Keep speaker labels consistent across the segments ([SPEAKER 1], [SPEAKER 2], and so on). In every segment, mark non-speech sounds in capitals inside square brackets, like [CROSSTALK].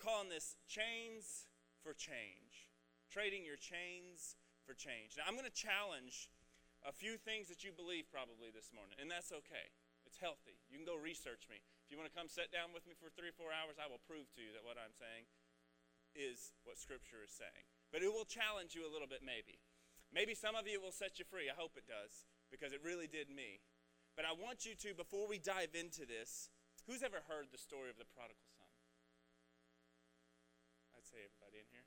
[SPEAKER 1] calling this chains for change. Trading your chains for change. Now, I'm going to challenge a few things that you believe probably this morning, and that's okay. It's healthy. You can go research me. If you want to come sit down with me for three or four hours, I will prove to you that what I'm saying is what Scripture is saying. But it will challenge you a little bit, maybe. Maybe some of you will set you free. I hope it does, because it really did me. But I want you to, before we dive into this, who's ever heard the story of the prodigal son? I'd say everybody in here.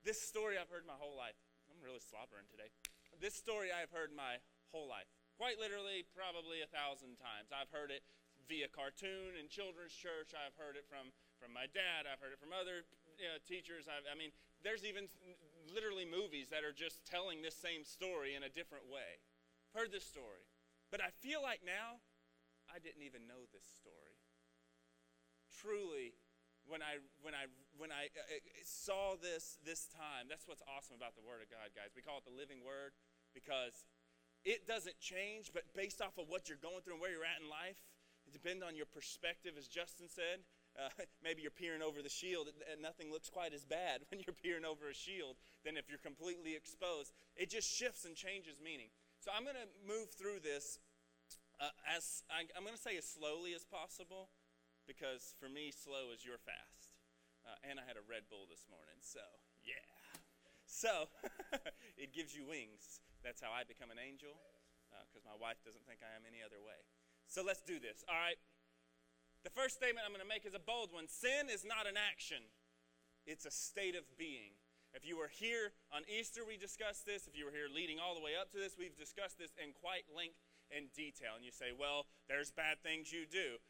[SPEAKER 1] This story I've heard my whole life. I'm really slobbering today. This story I've heard my whole life. Quite literally, probably a thousand times. I've heard it via cartoon in children's church. I've heard it from, from my dad. I've heard it from other you know, teachers. I've, I mean, there's even literally movies that are just telling this same story in a different way. I've heard this story. But I feel like now I didn't even know this story. Truly, when I when I when I uh, uh, saw this this time, that's what's awesome about the Word of God, guys. We call it the living Word because it doesn't change, but based off of what you're going through and where you're at in life, it depends on your perspective, as Justin said. Uh, [LAUGHS] maybe you're peering over the shield and nothing looks quite as bad [LAUGHS] when you're peering over a shield than if you're completely exposed. It just shifts and changes meaning. So I'm going to move through this uh, as I, am going to say as slowly as possible because for me, slow is your fast. Uh, and I had a Red Bull this morning, so yeah. So [LAUGHS] it gives you wings. That's how I become an angel because uh, my wife doesn't think I am any other way. So let's do this. All right. The first statement I'm going to make is a bold one. Sin is not an action, it's a state of being. If you were here on Easter, we discussed this. If you were here leading all the way up to this, we've discussed this in quite length and detail. And you say, well, there's bad things you do.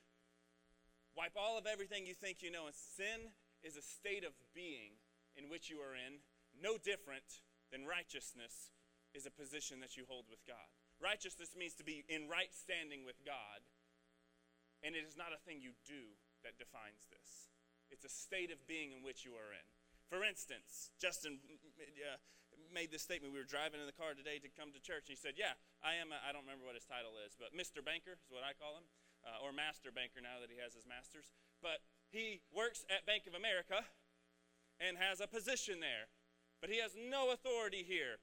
[SPEAKER 1] Wipe all of everything you think you know. And sin is a state of being in which you are in, no different than righteousness is a position that you hold with God. Righteousness means to be in right standing with God, and it is not a thing you do that defines this. It's a state of being in which you are in. For instance, Justin uh, made this statement. We were driving in the car today to come to church, and he said, Yeah, I am, I don't remember what his title is, but Mr. Banker is what I call him, uh, or Master Banker now that he has his master's. But he works at Bank of America and has a position there, but he has no authority here,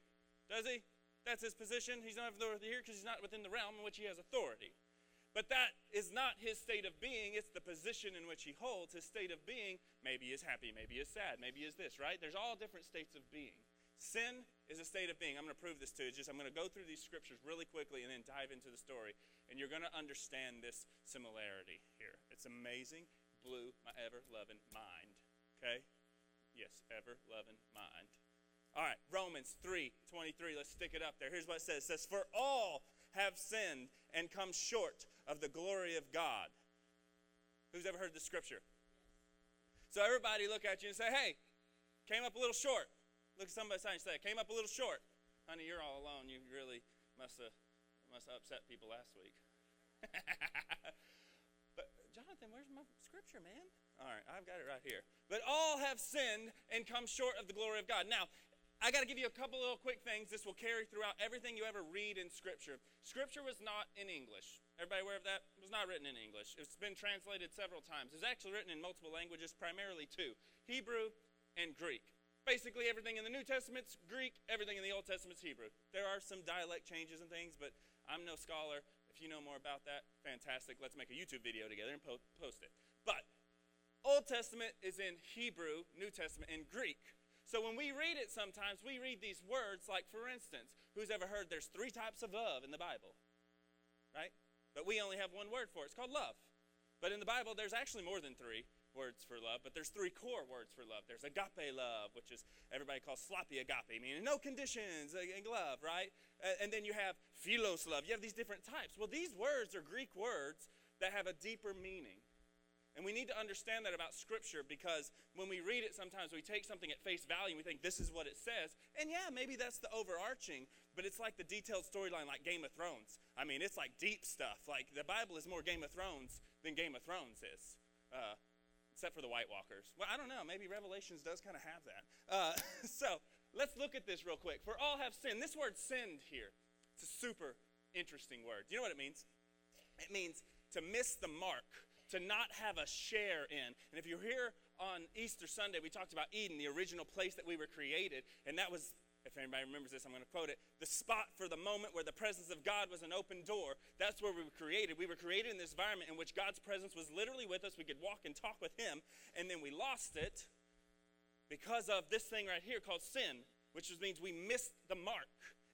[SPEAKER 1] does he? That's his position. He's not authority here because he's not within the realm in which he has authority. But that is not his state of being, it's the position in which he holds. His state of being maybe is happy, maybe is sad, maybe is this, right? There's all different states of being. Sin is a state of being. I'm going to prove this to you. Just I'm going to go through these scriptures really quickly and then dive into the story, and you're going to understand this similarity here. It's amazing. Blew my ever loving mind. Okay? Yes, ever loving mind. All right, Romans 3 23. Let's stick it up there. Here's what it says. It says, For all have sinned and come short of the glory of God. Who's ever heard the scripture? So everybody look at you and say, Hey, came up a little short. Look at somebody and say, came up a little short. Honey, you're all alone. You really must have must have upset people last week. [LAUGHS] but Jonathan, where's my scripture, man? All right, I've got it right here. But all have sinned and come short of the glory of God. Now, I got to give you a couple little quick things. This will carry throughout everything you ever read in Scripture. Scripture was not in English. Everybody aware of that? It was not written in English. It's been translated several times. It's actually written in multiple languages, primarily two Hebrew and Greek basically everything in the New Testament's Greek, everything in the Old Testament's Hebrew. There are some dialect changes and things, but I'm no scholar. If you know more about that, fantastic. Let's make a YouTube video together and po- post it. But Old Testament is in Hebrew, New Testament in Greek. So when we read it sometimes, we read these words like, for instance, who's ever heard there's three types of love in the Bible? Right? But we only have one word for it. It's called love. But in the Bible, there's actually more than three words for love, but there's three core words for love. There's agape love, which is everybody calls sloppy agape, meaning no conditions in love, right? And then you have philos love. You have these different types. Well, these words are Greek words that have a deeper meaning. And we need to understand that about Scripture because when we read it, sometimes we take something at face value and we think this is what it says. And yeah, maybe that's the overarching, but it's like the detailed storyline, like Game of Thrones. I mean, it's like deep stuff. Like the Bible is more Game of Thrones than Game of Thrones is. Uh, except for the White Walkers. Well, I don't know. Maybe Revelations does kind of have that. Uh, [LAUGHS] so let's look at this real quick. For all have sinned. This word sinned here, it's a super interesting word. Do you know what it means? It means to miss the mark, to not have a share in. And if you're here on Easter Sunday, we talked about Eden, the original place that we were created, and that was if anybody remembers this, I'm going to quote it. The spot for the moment where the presence of God was an open door, that's where we were created. We were created in this environment in which God's presence was literally with us. We could walk and talk with Him, and then we lost it because of this thing right here called sin, which means we missed the mark.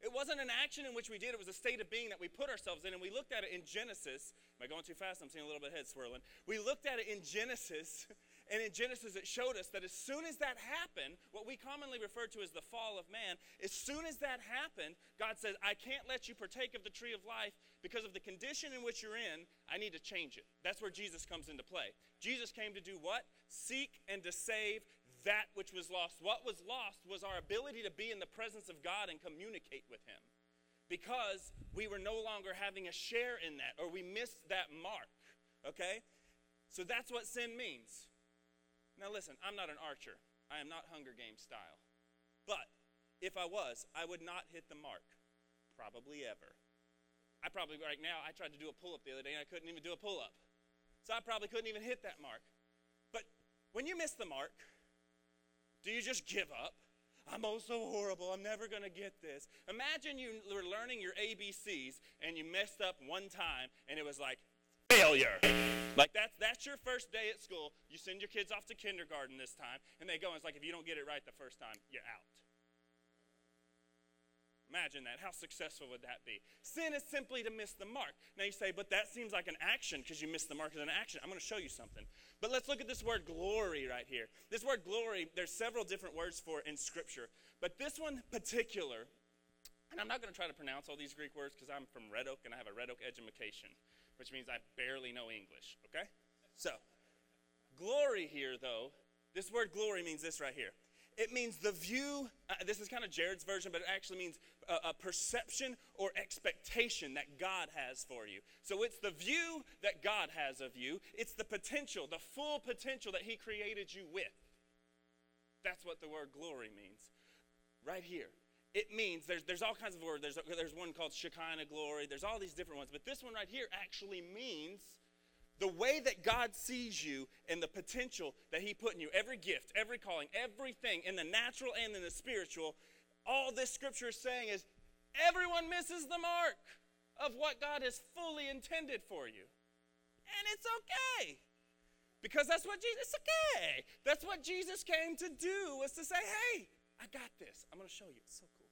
[SPEAKER 1] It wasn't an action in which we did, it was a state of being that we put ourselves in. And we looked at it in Genesis. Am I going too fast? I'm seeing a little bit of head swirling. We looked at it in Genesis, and in Genesis it showed us that as soon as that happened, what we commonly refer to as the fall of man, as soon as that happened, God says, I can't let you partake of the tree of life because of the condition in which you're in. I need to change it. That's where Jesus comes into play. Jesus came to do what? Seek and to save that which was lost. What was lost was our ability to be in the presence of God and communicate with Him because we were no longer having a share in that or we missed that mark. Okay? So that's what sin means. Now, listen, I'm not an archer, I am not Hunger Games style. But if I was, I would not hit the mark. Probably ever. I probably, right now, I tried to do a pull up the other day and I couldn't even do a pull up. So I probably couldn't even hit that mark. But when you miss the mark, do you just give up? I'm oh so horrible. I'm never going to get this. Imagine you were learning your ABCs and you messed up one time and it was like failure. Like that's that's your first day at school. You send your kids off to kindergarten this time and they go and it's like if you don't get it right the first time, you're out. Imagine that. How successful would that be? Sin is simply to miss the mark. Now you say, but that seems like an action because you missed the mark as an action. I'm going to show you something. But let's look at this word glory right here. This word glory, there's several different words for it in Scripture. But this one particular, and I'm not going to try to pronounce all these Greek words because I'm from Red Oak and I have a Red Oak education, which means I barely know English, okay? So, glory here, though, this word glory means this right here it means the view, uh, this is kind of Jared's version, but it actually means a, a, perception or expectation that God has for you. So it's the view that God has of you, it's the potential, the full potential that He created you with. That's what the word glory means. Right here. It means there's, there's all kinds of words. There's, there's one called Shekinah glory. There's all these different ones. But this one right here actually means the way that God sees you and the potential that He put in you, every gift, every calling, everything in the natural and in the spiritual, all this scripture is saying is everyone misses the mark of what God has fully intended for you. And it's okay. Because that's what Jesus okay. That's what Jesus came to do was to say, "Hey, I got this. I'm going to show you. It's so cool."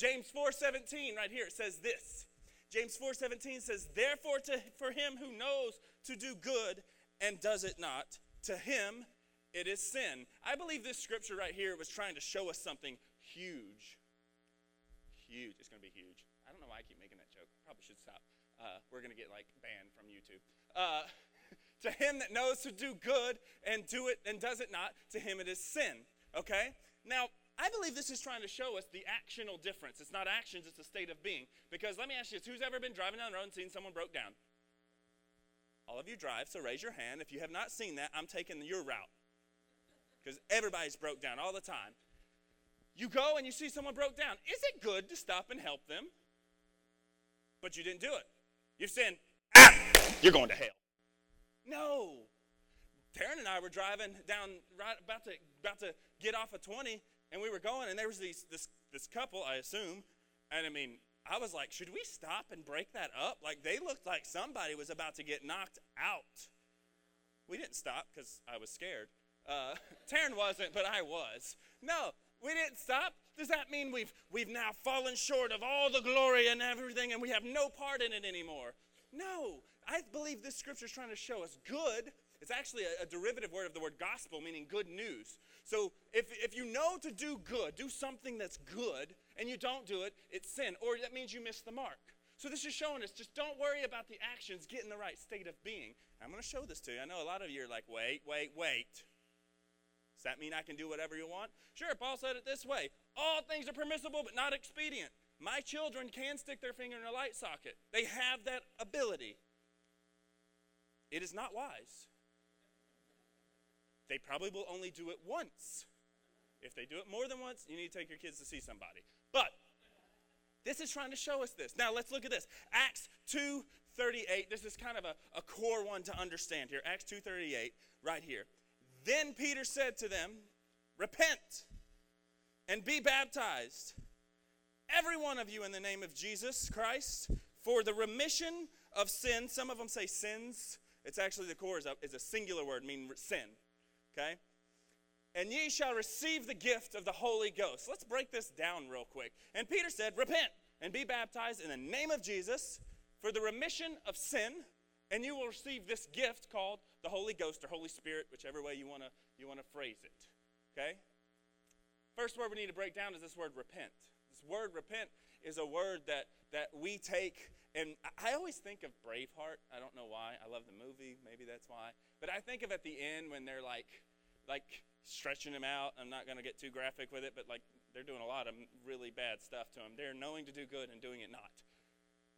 [SPEAKER 1] James 4:17 right here it says this. James 4:17 says, "Therefore to, for him who knows to do good and does it not, to him it is sin." I believe this scripture right here was trying to show us something huge. Huge. It's going to be huge. I don't know why I keep making that joke. Probably should stop. Uh, we're going to get like banned from YouTube. Uh, [LAUGHS] to him that knows to do good and do it and does it not, to him it is sin. Okay? Now, I believe this is trying to show us the actional difference. It's not actions, it's a state of being. Because let me ask you this who's ever been driving down the road and seen someone broke down? All of you drive, so raise your hand. If you have not seen that, I'm taking your route. Because everybody's broke down all the time. You go and you see someone broke down. Is it good to stop and help them? But you didn't do it. You're saying, ah, you're going to hell. No. Taryn and I were driving down, right about to, about to get off of 20, and we were going, and there was these, this, this couple, I assume, and I mean, I was like, should we stop and break that up? Like, they looked like somebody was about to get knocked out. We didn't stop because I was scared. Uh, [LAUGHS] Taryn wasn't, but I was. No, we didn't stop. Does that mean we've, we've now fallen short of all the glory and everything and we have no part in it anymore? No. I believe this scripture is trying to show us good. It's actually a, a derivative word of the word gospel, meaning good news. So if, if you know to do good, do something that's good, and you don't do it, it's sin. Or that means you miss the mark. So this is showing us just don't worry about the actions, get in the right state of being. I'm going to show this to you. I know a lot of you are like, wait, wait, wait. Does that mean I can do whatever you want? Sure, Paul said it this way All things are permissible, but not expedient. My children can stick their finger in a light socket, they have that ability. It is not wise they probably will only do it once. If they do it more than once, you need to take your kids to see somebody. But this is trying to show us this. Now let's look at this. Acts 2.38, this is kind of a, a core one to understand here. Acts 2.38, right here. Then Peter said to them, Repent and be baptized, every one of you in the name of Jesus Christ, for the remission of sins. Some of them say sins. It's actually the core is a, is a singular word, meaning sin. Okay? And ye shall receive the gift of the Holy Ghost. Let's break this down real quick. And Peter said, Repent and be baptized in the name of Jesus for the remission of sin, and you will receive this gift called the Holy Ghost or Holy Spirit, whichever way you want to you want to phrase it. Okay? First word we need to break down is this word repent. This word repent is a word that that we take and I always think of Braveheart. I don't know why. I love the movie. Maybe that's why. But I think of at the end when they're like like stretching him out. I'm not going to get too graphic with it, but like they're doing a lot of really bad stuff to him. They're knowing to do good and doing it not.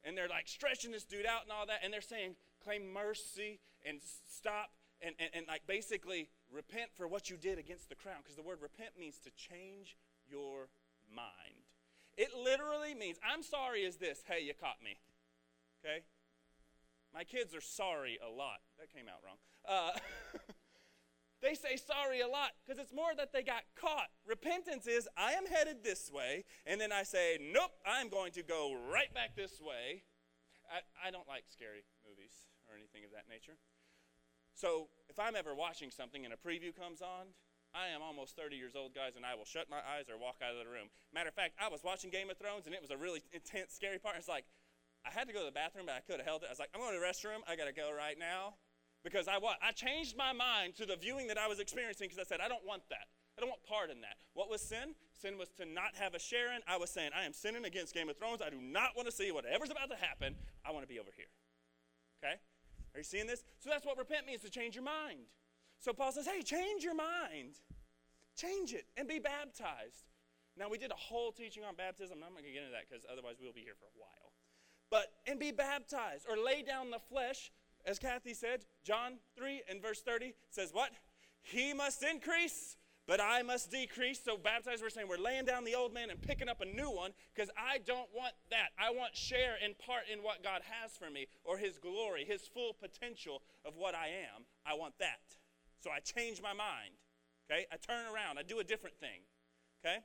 [SPEAKER 1] And they're like stretching this dude out and all that, and they're saying, claim mercy and stop and, and, and like basically repent for what you did against the crown. Because the word repent means to change your mind. It literally means, I'm sorry is this, hey, you caught me. Okay? My kids are sorry a lot. That came out wrong. Uh, [LAUGHS] They say sorry a lot because it's more that they got caught. Repentance is, I am headed this way, and then I say, nope, I'm going to go right back this way. I, I don't like scary movies or anything of that nature. So if I'm ever watching something and a preview comes on, I am almost 30 years old, guys, and I will shut my eyes or walk out of the room. Matter of fact, I was watching Game of Thrones, and it was a really intense, scary part. It's like, I had to go to the bathroom, but I could have held it. I was like, I'm going to the restroom. I got to go right now. Because I what? I changed my mind to the viewing that I was experiencing because I said, I don't want that. I don't want part in that. What was sin? Sin was to not have a share in. I was saying, I am sinning against Game of Thrones. I do not want to see whatever's about to happen. I want to be over here. Okay? Are you seeing this? So that's what repent means to change your mind. So Paul says, hey, change your mind. Change it and be baptized. Now, we did a whole teaching on baptism. I'm not going to get into that because otherwise we'll be here for a while. But, and be baptized or lay down the flesh as Kathy said, John 3 and verse 30 says what? He must increase, but I must decrease. So, baptized, we're saying we're laying down the old man and picking up a new one because I don't want that. I want share and part in what God has for me or his glory, his full potential of what I am. I want that. So, I change my mind. Okay? I turn around, I do a different thing. Okay?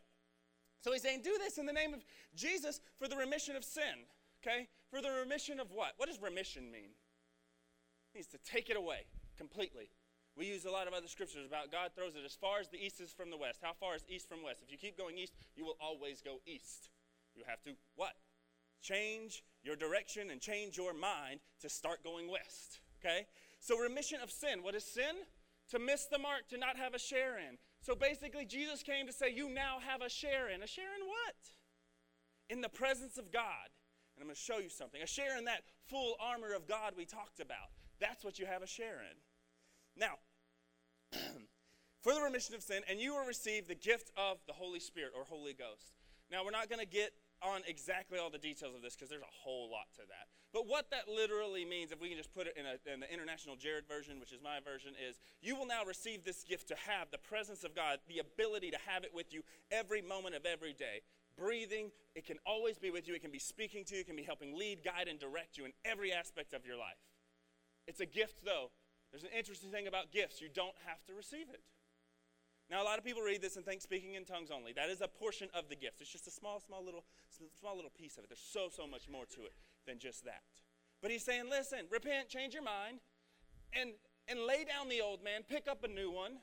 [SPEAKER 1] So, he's saying, do this in the name of Jesus for the remission of sin. Okay? For the remission of what? What does remission mean? It means to take it away completely. We use a lot of other scriptures about God throws it as far as the east is from the west. How far is east from west? If you keep going east, you will always go east. You have to what? Change your direction and change your mind to start going west. Okay? So remission of sin. What is sin? To miss the mark, to not have a share in. So basically, Jesus came to say, You now have a share in. A share in what? In the presence of God. And I'm going to show you something. A share in that full armor of God we talked about. That's what you have a share in. Now, [CLEARS THROAT] for the remission of sin, and you will receive the gift of the Holy Spirit or Holy Ghost. Now, we're not going to get on exactly all the details of this because there's a whole lot to that. But what that literally means, if we can just put it in, a, in, the International Jared version, which is my version, is you will now receive this gift to have the presence of God, the ability to have it with you every moment of every day. Breathing, it can always be with you. It can be speaking to you, it can be helping lead, guide, and direct you in every aspect of your life. It's a gift, though. There's an interesting thing about gifts you don't have to receive it. Now, a lot of people read this and think speaking in tongues only. That is a portion of the gift. It's just a small, small little, small little piece of it. There's so, so much more to it than just that. But he's saying, listen, repent, change your mind, and and lay down the old man, pick up a new one,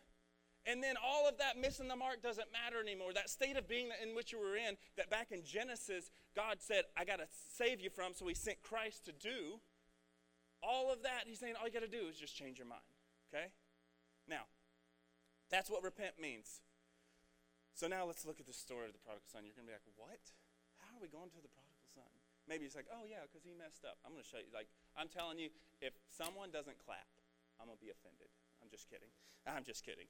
[SPEAKER 1] and then all of that missing the mark doesn't matter anymore. That state of being in which you were in, that back in Genesis, God said, I got to save you from, so he sent Christ to do all of that, he's saying all you got to do is just change your mind. Okay? Now, that's what repent means. So now let's look at the story of the prodigal son. You're going to be like, what? How are we going to the prodigal son? Maybe it's like, oh, yeah, because he messed up. I'm going to show you. Like, I'm telling you, if someone doesn't clap, I'm going to be offended. I'm just kidding. I'm just kidding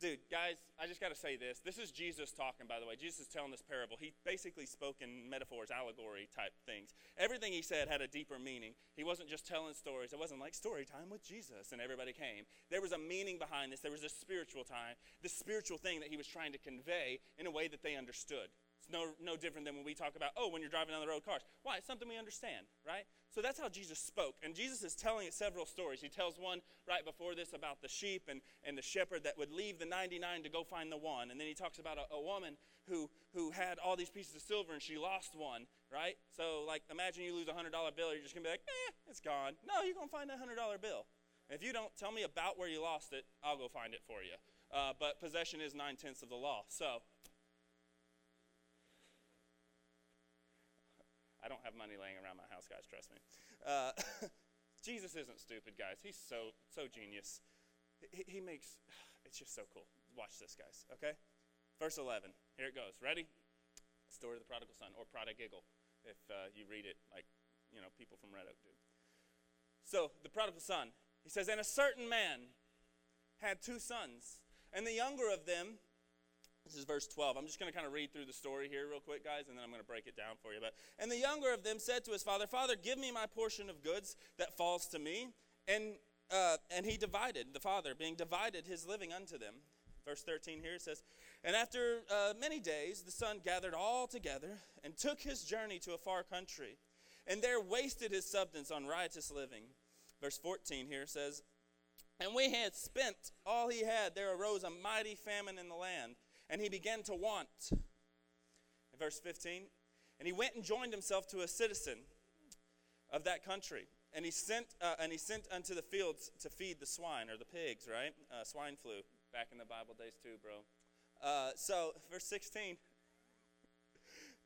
[SPEAKER 1] dude, guys, I just got to say this. This is Jesus talking, by the way. Jesus is telling this parable. He basically spoke in metaphors, allegory type things. Everything he said had a deeper meaning. He wasn't just telling stories. It wasn't like story time with Jesus and everybody came. There was a meaning behind this. There was a spiritual time, the spiritual thing that he was trying to convey in a way that they understood. It's no, no different than when we talk about, oh, when you're driving down the road, cars. Why? It's something we understand, right? So that's how Jesus spoke. And Jesus is telling several stories. He tells one right before this about the sheep and, and the shepherd that would leave the 99 to go find the one. And then he talks about a, a woman who, who had all these pieces of silver and she lost one, right? So, like, imagine you lose a $100 bill, you're just going to be like, eh, it's gone. No, you're going to find that $100 bill. If you don't tell me about where you lost it, I'll go find it for you. Uh, but possession is nine tenths of the law. So, I don't have money laying around my house, guys, trust me. Uh, [LAUGHS] Jesus isn't stupid, guys. He's so, so genius. He, he makes, [SIGHS] it's just so cool. Watch this, guys, okay? Verse 11. Here it goes. Ready? Story of the prodigal son, or prodigal, if uh, you read it like, you know, people from Red Oak do. So, the prodigal son, he says, And a certain man had two sons, and the younger of them this is verse 12. I'm just going to kind of read through the story here real quick, guys, and then I'm going to break it down for you. But and the younger of them said to his father, "Father, give me my portion of goods that falls to me." And uh, and he divided the father, being divided his living unto them. Verse 13 here says, And after uh, many days the son gathered all together and took his journey to a far country, and there wasted his substance on riotous living. Verse 14 here says, And when he had spent all he had, there arose a mighty famine in the land and he began to want. In verse 15, and he went and joined himself to a citizen of that country. And he sent, uh, and he sent unto the fields to feed the swine or the pigs, right? Uh, swine flu back in the Bible days too, bro. Uh, so verse 16.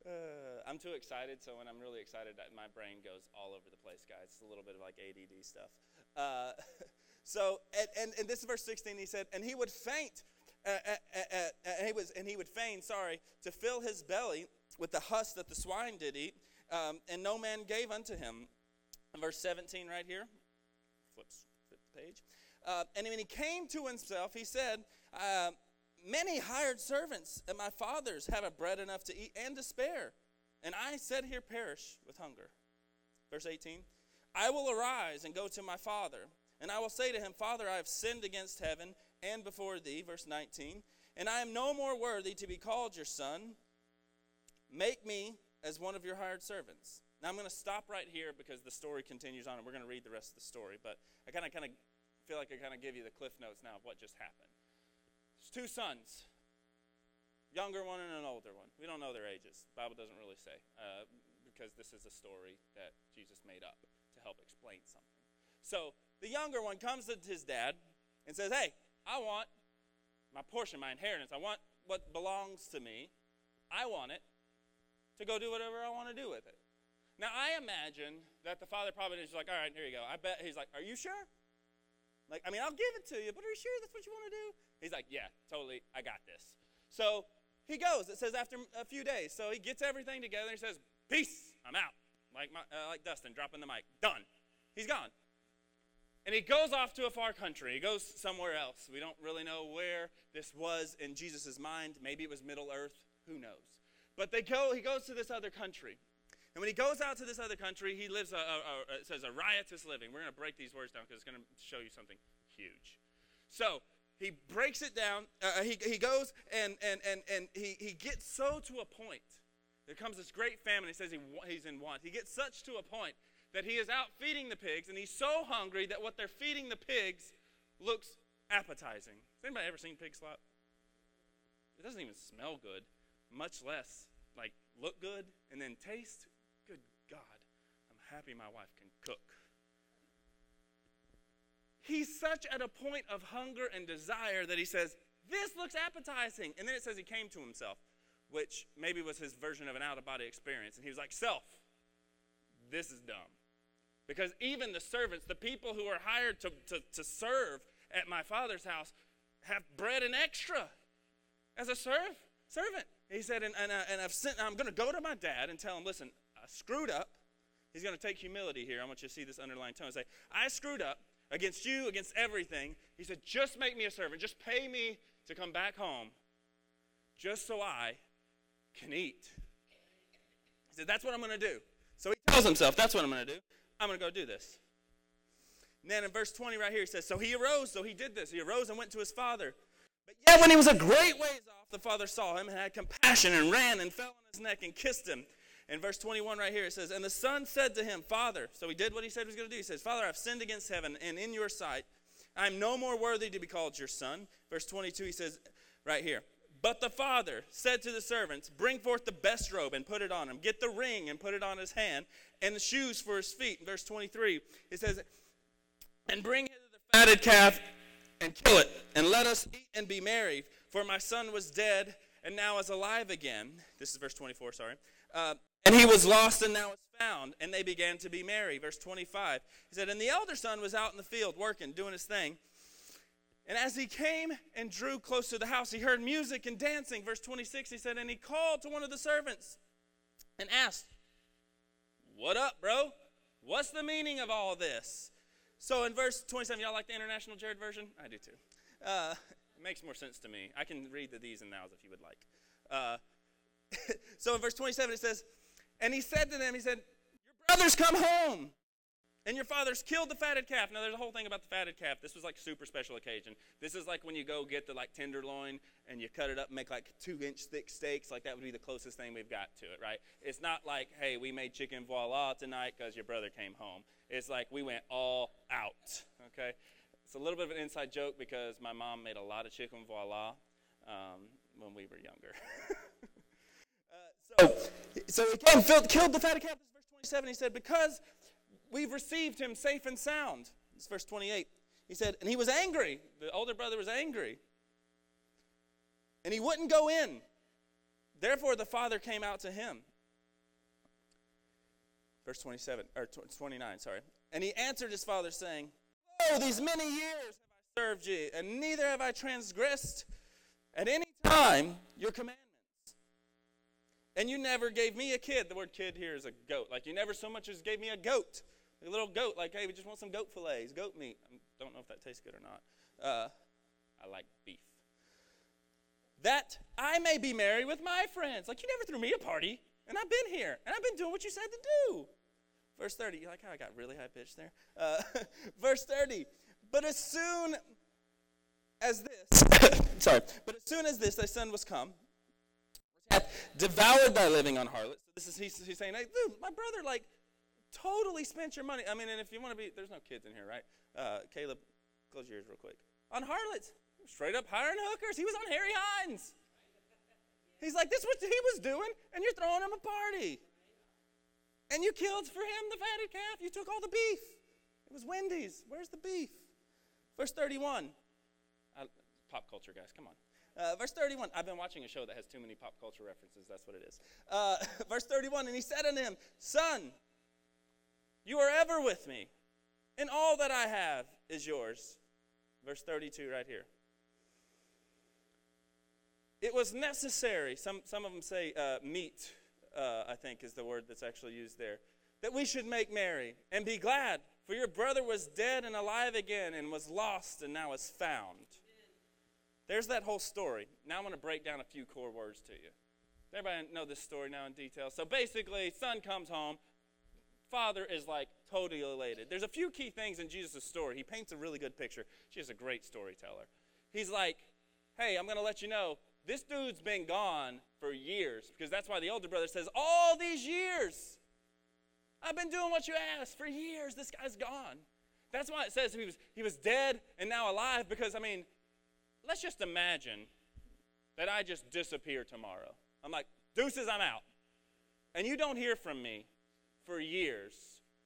[SPEAKER 1] Uh, I'm too excited, so when I'm really excited, my brain goes all over the place, guys. It's a little bit of like ADD stuff. Uh, [LAUGHS] so, and, and, and this is verse 16. He said, and he would faint uh, uh, uh, and, he was, and he would fain, sorry, to fill his belly with the husk that the swine did eat, um, and no man gave unto him. verse 17 right here, flips, flip the page. Uh, and when he came to himself, he said, uh, Many hired servants at my father's have a bread enough to eat and to spare, and I said here perish with hunger. Verse 18 I will arise and go to my father, and I will say to him, Father, I have sinned against heaven and before thee, verse 19, and I am no more worthy to be called your son. Make me as one of your hired servants. Now I'm going to stop right here because the story continues on, and we're going to read the rest of the story. But I kind of, kind of feel like I kind of give you the cliff notes now of what just happened. There's two sons, younger one and an older one. We don't know their ages. The Bible doesn't really say uh, because this is a story that Jesus made up to help explain something. So the younger one comes to his dad and says, "Hey, I want my portion, my inheritance. I want what belongs to me. I want it to go do whatever I want to do with it. Now, I imagine that the father probably is like, all right, here you go. I bet he's like, are you sure? Like, I mean, I'll give it to you, but are you sure that's what you want to do? He's like, yeah, totally. I got this. So he goes. It says after a few days. So he gets everything together. and He says, peace, I'm out. Like, my, uh, like Dustin dropping the mic. Done. He's gone. And he goes off to a far country. He goes somewhere else. We don't really know where this was in Jesus' mind. Maybe it was Middle Earth. Who knows? But they go, he goes to this other country. And when he goes out to this other country, he lives, a, a, a says, a riotous living. We're going to break these words down because it's going to show you something huge. So he breaks it down. Uh, he, he goes and, and, and, and he, he gets so to a point. There comes this great famine. He says he, he's in want. He gets such to a point that he is out feeding the pigs, and he's so hungry that what they're feeding the pigs looks appetizing. Has anybody ever seen pig slop? It doesn't even smell good, much less like look good and then taste. Good God, I'm happy my wife can cook. He's such at a point of hunger and desire that he says, This looks appetizing. And then it says he came to himself, which maybe was his version of an out of body experience. And he was like, Self, this is dumb. Because even the servants, the people who are hired to, to, to serve at my father's house, have bread and extra as a serve, servant. He said, and, and, uh, and I've sent, I'm going to go to my dad and tell him, listen, I screwed up. He's going to take humility here. I want you to see this underlying tone. Say, I screwed up against you, against everything. He said, just make me a servant. Just pay me to come back home just so I can eat. He said, that's what I'm going to do. So he tells himself, that's what I'm going to do. I'm going to go do this. And then in verse 20 right here, he says, So he arose, so he did this. He arose and went to his father. But yet, when he was a great ways off, the father saw him and had compassion and ran and fell on his neck and kissed him. In verse 21 right here, it says, And the son said to him, Father, so he did what he said he was going to do. He says, Father, I've sinned against heaven and in your sight. I'm no more worthy to be called your son. Verse 22, he says, right here, but the father said to the servants, Bring forth the best robe and put it on him. Get the ring and put it on his hand, and the shoes for his feet. In verse 23, it says, And bring hither the fatted calf and kill it, and let us eat and be merry. For my son was dead and now is alive again. This is verse 24, sorry. Uh, and he was lost and now is found. And they began to be merry. Verse 25. He said, And the elder son was out in the field working, doing his thing. And as he came and drew close to the house, he heard music and dancing. Verse 26, he said, And he called to one of the servants and asked, What up, bro? What's the meaning of all this? So in verse 27, y'all like the International Jared version? I do too. Uh, it makes more sense to me. I can read the these and nows if you would like. Uh, [LAUGHS] so in verse 27, it says, And he said to them, He said, Your brothers come home. And your fathers killed the fatted calf. Now, there's a whole thing about the fatted calf. This was like super special occasion. This is like when you go get the like tenderloin and you cut it up and make like two inch thick steaks. Like that would be the closest thing we've got to it, right? It's not like, hey, we made chicken voila tonight because your brother came home. It's like we went all out, okay? It's a little bit of an inside joke because my mom made a lot of chicken voila um, when we were younger. [LAUGHS] uh, so, so he came, killed the fatted calf. This verse 27. He said, because we've received him safe and sound. It's verse 28. He said, and he was angry. The older brother was angry. And he wouldn't go in. Therefore, the father came out to him. Verse 27, or 29, sorry. And he answered his father, saying, Oh, these many years have I served you, and neither have I transgressed at any time your commandments. And you never gave me a kid. The word kid here is a goat. Like you never so much as gave me a goat. A little goat, like, hey, we just want some goat fillets, goat meat. I don't know if that tastes good or not. Uh, I like beef. That I may be merry with my friends. Like, you never threw me a party, and I've been here, and I've been doing what you said to do. Verse 30, you like how I got really high pitched there? Uh, [LAUGHS] verse 30, but as soon as this, [COUGHS] sorry, but as soon as this, thy son was come, hath devoured thy living on harlots. So this is, he's, he's saying, hey, dude, my brother, like, totally spent your money. I mean, and if you want to be, there's no kids in here, right? Uh, Caleb, close your ears real quick. On harlots, straight up hiring hookers. He was on Harry Hines. He's like, this is what he was doing, and you're throwing him a party. And you killed for him the fatted calf. You took all the beef. It was Wendy's. Where's the beef? Verse 31. Uh, pop culture, guys, come on. Uh, verse 31. I've been watching a show that has too many pop culture references. That's what it is. Uh, [LAUGHS] verse 31. And he said unto him, Son, you are ever with me, and all that I have is yours. Verse 32, right here. It was necessary, some, some of them say uh, meat, uh, I think is the word that's actually used there, that we should make merry and be glad, for your brother was dead and alive again, and was lost and now is found. There's that whole story. Now I'm going to break down a few core words to you. Everybody know this story now in detail. So basically, son comes home, father is like totally elated. There's a few key things in Jesus' story. He paints a really good picture. She's a great storyteller. He's like, hey, I'm going to let you know this dude's been gone for years because that's why the older brother says, all these years. I've been doing what you asked for years. This guy's gone. That's why it says he was, he was dead and now alive because, I mean, let's just imagine that I just disappear tomorrow. I'm like, deuces, I'm out. And you don't hear from me for years.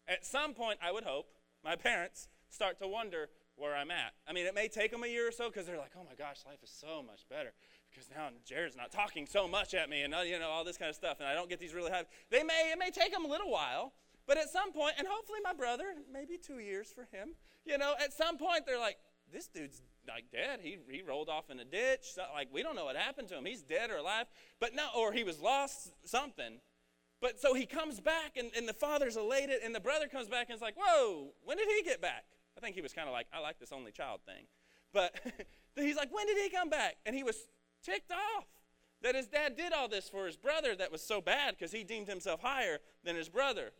[SPEAKER 1] At some point, I would hope, my parents start to wonder where I'm at. I mean, it may take them a year or so because they're like, oh my gosh, life is so much better because now Jared's not talking so much at me and uh, you know all this kind of stuff, and I don't get these really high. They may it may take them a little while, but at some point, and hopefully my brother, maybe two years for him, you know, at some point they're like, this dude's like dead. He he rolled off in a ditch. So, like we don't know what happened to him. He's dead or alive, but no, or he was lost something. But so he comes back, and, and the father's elated, and the brother comes back and is like, Whoa, when did he get back? I think he was kind of like, I like this only child thing. But [LAUGHS] he's like, When did he come back? And he was ticked off that his dad did all this for his brother that was so bad because he deemed himself higher than his brother.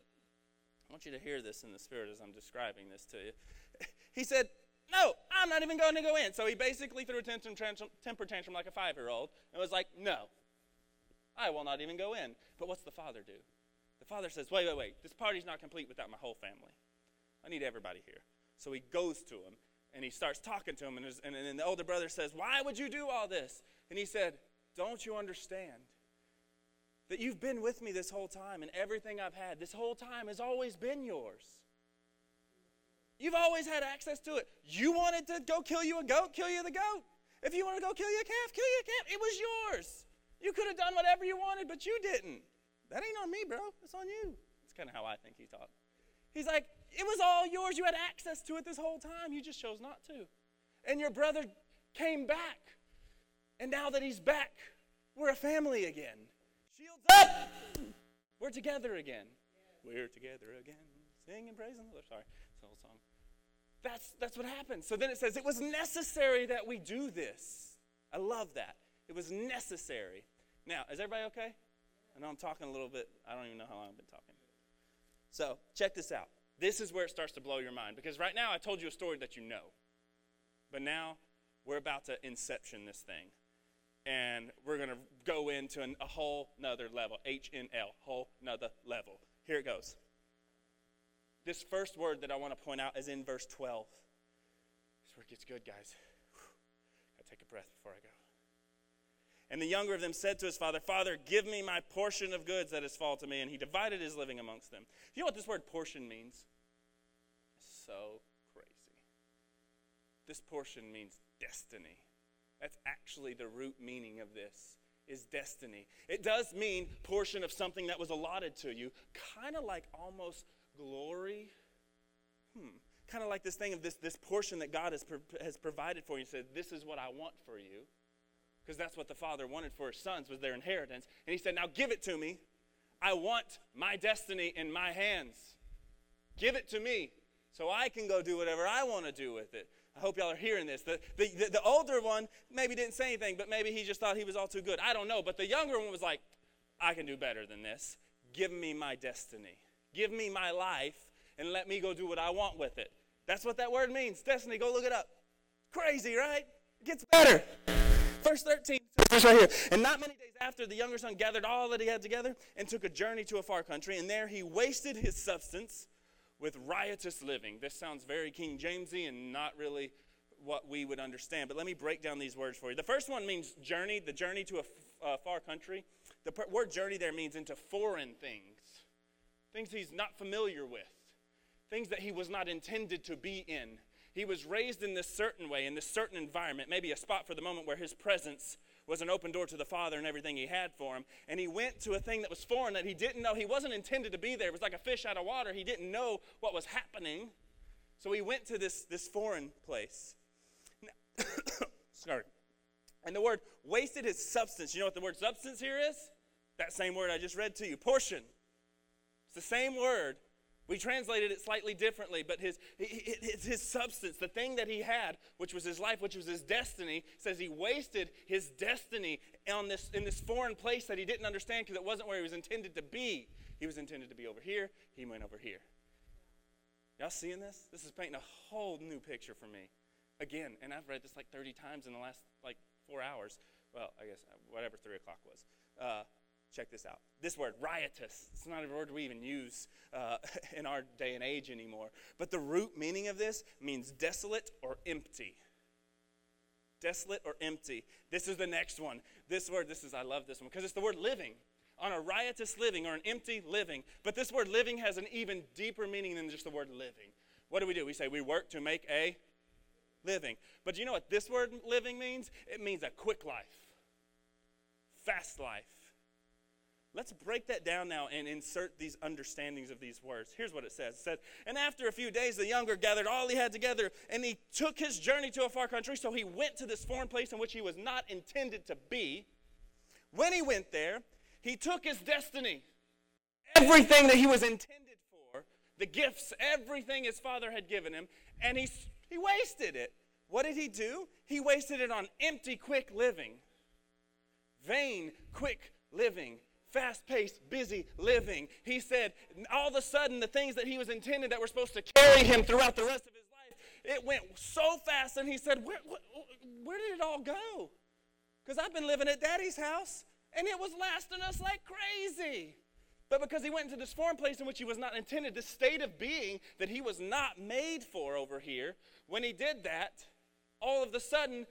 [SPEAKER 1] I want you to hear this in the spirit as I'm describing this to you. [LAUGHS] He said, no, I'm not even going to go in. So he basically threw a temper tantrum, temper tantrum like a five year old and was like, no, I will not even go in. But what's the father do? The father says, wait, wait, wait, this party's not complete without my whole family. I need everybody here. So he goes to him and he starts talking to him. And, and, and the older brother says, Why would you do all this? And he said, Don't you understand that you've been with me this whole time and everything I've had this whole time has always been yours? You've always had access to it. You wanted to go kill you a goat, kill you the goat. If you want to go kill you a calf, kill you a calf. It was yours. You could have done whatever you wanted, but you didn't. That ain't on me, bro. It's on you. That's kind of how I think he talked. He's like, it was all yours. You had access to it this whole time. You just chose not to. And your brother came back. And now that he's back, we're a family again. Shields up. We're together again. We're together again. Sing and praise the Lord. Sorry, it's the whole song. That's, that's what happened. So then it says, it was necessary that we do this. I love that. It was necessary. Now, is everybody okay? I know I'm talking a little bit. I don't even know how long I've been talking. So, check this out. This is where it starts to blow your mind because right now I told you a story that you know. But now we're about to inception this thing. And we're going to go into an, a whole nother level. H N L, whole nother level. Here it goes. This first word that I want to point out is in verse 12. This is where it gets good, guys. Gotta take a breath before I go. And the younger of them said to his father, Father, give me my portion of goods that has fallen to me. And he divided his living amongst them. Do you know what this word portion means? So crazy. This portion means destiny. That's actually the root meaning of this is destiny. It does mean portion of something that was allotted to you, kind of like almost glory. Hmm. Kind of like this thing of this, this portion that God has, pro- has provided for you. He said, This is what I want for you because that's what the father wanted for his sons was their inheritance. And he said now give it to me. I want my destiny in my hands. Give it to me so i can go do whatever i want to do with it. I hope y'all are hearing this. The, the, the, the older one maybe didn't say anything but maybe he just thought he was all too good. I don't know. But the younger one was like i can do better than this. Give me my destiny. Give me my life and let me go do what i want with it. That's what that word means. Destiny go look it up. Crazy right? It gets better Verse 13 says right here. And not many days after, the younger son gathered all that he had together and took a journey to a far country, and there he wasted his substance with riotous living. This sounds very King Jamesy and not really what we would understand. But let me break down these words for you. The first one means journey, the journey to a uh, far country. The per- word journey there means into foreign things, things he's not familiar with, things that he was not intended to be in. He was raised in this certain way, in this certain environment, maybe a spot for the moment where his presence was an open door to the Father and everything he had for him. And he went to a thing that was foreign that he didn't know. He wasn't intended to be there. It was like a fish out of water. He didn't know what was happening. So he went to this, this foreign place. Now, [COUGHS] sorry. And the word wasted his substance. You know what the word substance here is? That same word I just read to you portion. It's the same word we translated it slightly differently, but his, his, his substance, the thing that he had, which was his life, which was his destiny, says he wasted his destiny on this, in this foreign place that he didn't understand because it wasn't where he was intended to be. He was intended to be over here, he went over here. Y'all seeing this? This is painting a whole new picture for me. Again, and I've read this like 30 times in the last like four hours. Well, I guess uh, whatever 3 o'clock was. Uh, Check this out. This word, riotous, it's not a word we even use uh, [LAUGHS] in our day and age anymore. But the root meaning of this means desolate or empty. Desolate or empty. This is the next one. This word, this is, I love this one because it's the word living. On a riotous living or an empty living. But this word living has an even deeper meaning than just the word living. What do we do? We say we work to make a living. But do you know what this word living means? It means a quick life, fast life Let's break that down now and insert these understandings of these words. Here's what it says. It says, And after a few days, the younger gathered all he had together, and he took his journey to a far country. So he went to this foreign place in which he was not intended to be. When he went there, he took his destiny, everything that he was intended for, the gifts, everything his father had given him, and he, he wasted it. What did he do? He wasted it on empty, quick living, vain, quick living fast paced, busy living. He said all of a sudden the things that he was intended that were supposed to carry him throughout the rest of his life, it went so fast. And he said, Where, where, where did it all go? Because I've been living at daddy's house and it was lasting us like crazy. But because he went into this foreign place in which he was not intended, this state of being that he was not made for over here, when he did that, all of a sudden,